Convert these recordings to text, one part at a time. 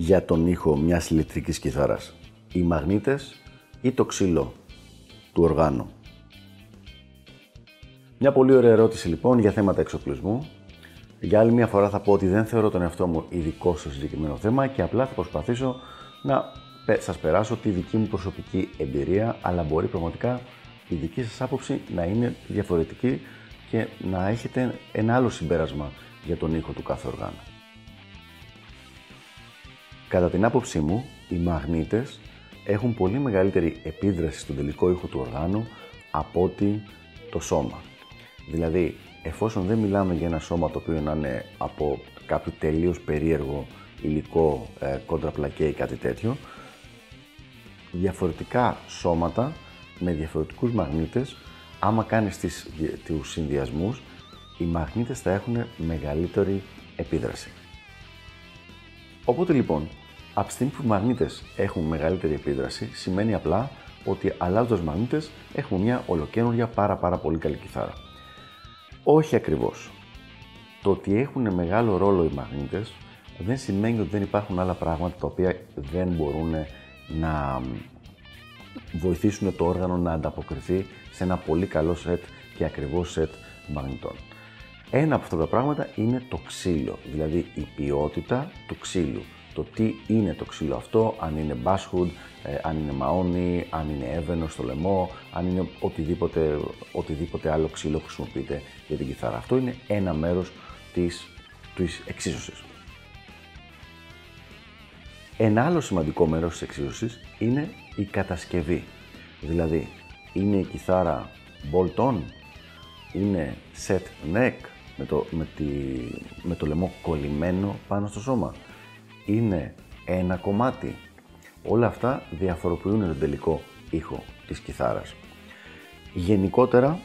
για τον ήχο μιας ηλεκτρικής κιθάρας, οι μαγνήτες ή το ξύλο του οργάνου. Μια πολύ ωραία ερώτηση λοιπόν για θέματα εξοπλισμού. Για άλλη μια φορά θα πω ότι δεν θεωρώ τον εαυτό μου ειδικό στο συγκεκριμένο θέμα και απλά θα προσπαθήσω να σας περάσω τη δική μου προσωπική εμπειρία, αλλά μπορεί πραγματικά η δική σας άποψη να είναι διαφορετική και να έχετε ένα άλλο συμπέρασμα για τον ήχο του κάθε οργάνου. Κατά την άποψή μου, οι μαγνήτες έχουν πολύ μεγαλύτερη επίδραση στον τελικό ήχο του οργάνου από ότι το σώμα. Δηλαδή, εφόσον δεν μιλάμε για ένα σώμα το οποίο να είναι από κάποιο τελείως περίεργο υλικό, ε, κόντρα πλακέ ή κάτι τέτοιο, διαφορετικά σώματα με διαφορετικούς μαγνήτες, άμα κάνεις τις, τους συνδυασμούς, οι μαγνήτες θα έχουν μεγαλύτερη επίδραση. Οπότε λοιπόν, από τη στιγμή που οι μαγνήτες έχουν μεγαλύτερη επίδραση, σημαίνει απλά ότι αλλάζοντας μαγνήτες έχουμε μια ολοκένουργια πάρα πάρα πολύ καλή κιθάρα. Όχι ακριβώς. Το ότι έχουν μεγάλο ρόλο οι μαγνήτες δεν σημαίνει ότι δεν υπάρχουν άλλα πράγματα τα οποία δεν μπορούν να βοηθήσουν το όργανο να ανταποκριθεί σε ένα πολύ καλό σετ και ακριβό σετ μαγνητών. Ένα από αυτά τα πράγματα είναι το ξύλο, δηλαδή η ποιότητα του ξύλου. Το τι είναι το ξύλο αυτό, αν είναι basswood, ε, αν είναι μαόνι, αν είναι έβαινο στο λαιμό, αν είναι οτιδήποτε, οτιδήποτε άλλο ξύλο χρησιμοποιείται για την κιθάρα. Αυτό είναι ένα μέρος της, της εξίσωσης. Ένα άλλο σημαντικό μέρος της εξίσωσης είναι η κατασκευή. Δηλαδή, είναι η κιθάρα bolt-on, είναι set neck, με το, με, τη, με το λαιμό κολλημένο πάνω στο σώμα. Είναι ένα κομμάτι. Όλα αυτά διαφοροποιούν τον τελικό ήχο της κιθάρας. Γενικότερα,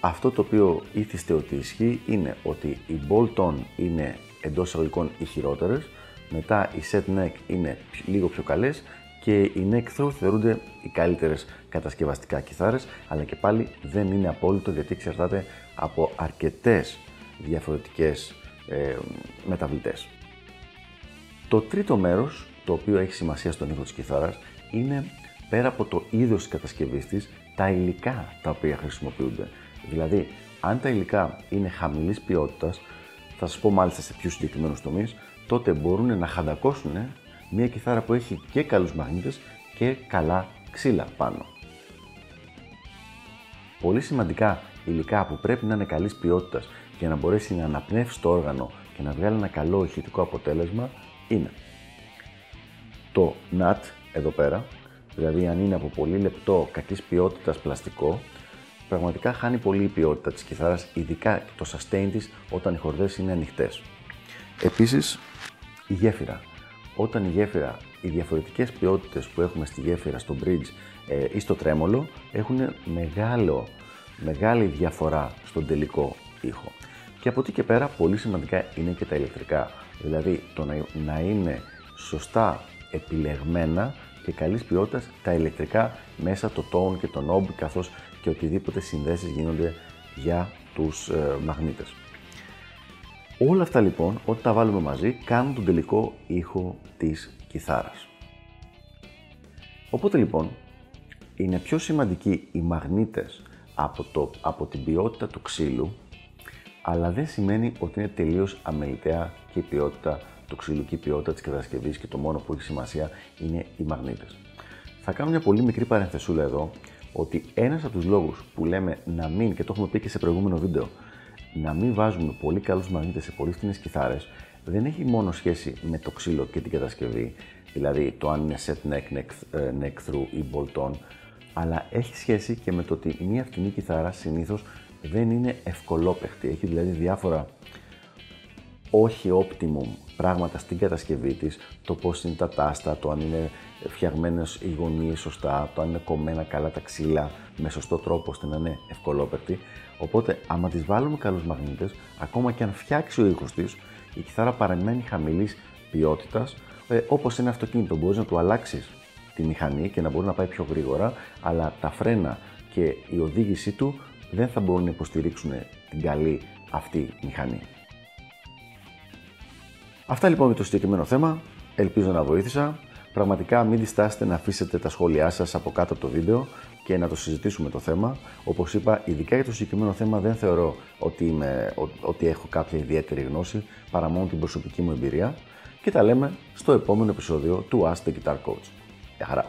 αυτό το οποίο ήθιστε ότι ισχύει είναι ότι οι bolt-on είναι εντός εισαγωγικών οι χειρότερες, μετά οι set neck είναι λίγο πιο καλές και οι neck throw θεωρούνται οι καλύτερες κατασκευαστικά κιθάρες, αλλά και πάλι δεν είναι απόλυτο γιατί εξαρτάται από αρκετές διαφορετικές ε, μεταβλητές. Το τρίτο μέρος, το οποίο έχει σημασία στον ήχο της κιθάρας, είναι πέρα από το είδος της κατασκευής της, τα υλικά τα οποία χρησιμοποιούνται. Δηλαδή, αν τα υλικά είναι χαμηλής ποιότητας, θα σας πω μάλιστα σε πιο συγκεκριμένους τομείς, τότε μπορούν να χαντακώσουν μια κιθάρα που έχει και καλούς μαγνήτες και καλά ξύλα πάνω. Πολύ σημαντικά υλικά που πρέπει να είναι καλής ποιότητας για να μπορέσει να αναπνεύσει το όργανο και να βγάλει ένα καλό ηχητικό αποτέλεσμα είναι το nut εδώ πέρα, δηλαδή αν είναι από πολύ λεπτό κακής ποιότητας πλαστικό, πραγματικά χάνει πολύ η ποιότητα της κιθάρας, ειδικά το sustain της όταν οι χορδές είναι ανοιχτές. Επίσης, η γέφυρα. Όταν η γέφυρα, οι διαφορετικές ποιότητες που έχουμε στη γέφυρα, στο bridge ε, ή στο τρέμολο έχουν μεγάλο, μεγάλη διαφορά στον τελικό ήχο. Και από εκεί και πέρα πολύ σημαντικά είναι και τα ηλεκτρικά. Δηλαδή το να, να είναι σωστά επιλεγμένα και καλής ποιότητας τα ηλεκτρικά μέσα το tone και το knob καθώς και οτιδήποτε συνδέσεις γίνονται για τους ε, μαγνήτες. Όλα αυτά λοιπόν, όταν τα βάλουμε μαζί, κάνουν τον τελικό ήχο της κιθάρας. Οπότε λοιπόν, είναι πιο σημαντικοί οι μαγνήτες από, το, από την ποιότητα του ξύλου, αλλά δεν σημαίνει ότι είναι τελείως αμεληταία και η ποιότητα του ξύλου και η ποιότητα της κατασκευής και το μόνο που έχει σημασία είναι οι μαγνήτες. Θα κάνω μια πολύ μικρή παρενθεσούλα εδώ, ότι ένας από τους λόγους που λέμε να μην, και το έχουμε πει και σε προηγούμενο βίντεο, να μην βάζουμε πολύ καλούς μαγνήτες σε πολύ φθηνές κιθάρες δεν έχει μόνο σχέση με το ξύλο και την κατασκευή, δηλαδή το αν είναι set neck, neck, ε, neck through ή bolt on, αλλά έχει σχέση και με το ότι μια φτηνή κιθάρα συνήθως δεν είναι ευκολόπαιχτη. Έχει δηλαδή διάφορα όχι optimum πράγματα στην κατασκευή της, το πώς είναι τα τάστα, το αν είναι φτιαγμένες οι γωνίες σωστά, το αν είναι κομμένα καλά τα ξύλα με σωστό τρόπο ώστε να είναι ευκολόπερτη. Οπότε, άμα τις βάλουμε καλούς μαγνήτες, ακόμα και αν φτιάξει ο ήχος της, η κιθάρα παραμένει χαμηλής ποιότητας, ε, όπως είναι αυτοκίνητο, μπορείς να του αλλάξεις τη μηχανή και να μπορεί να πάει πιο γρήγορα, αλλά τα φρένα και η οδήγησή του δεν θα μπορούν να υποστηρίξουν την καλή αυτή μηχανή. Αυτά λοιπόν με το συγκεκριμένο θέμα. Ελπίζω να βοήθησα. Πραγματικά μην διστάσετε να αφήσετε τα σχόλιά σας από κάτω από το βίντεο και να το συζητήσουμε το θέμα. Όπως είπα, ειδικά για το συγκεκριμένο θέμα δεν θεωρώ ότι, είμαι, ότι έχω κάποια ιδιαίτερη γνώση παρά μόνο την προσωπική μου εμπειρία και τα λέμε στο επόμενο επεισόδιο του Ask the Guitar Coach. Γεια χαρά!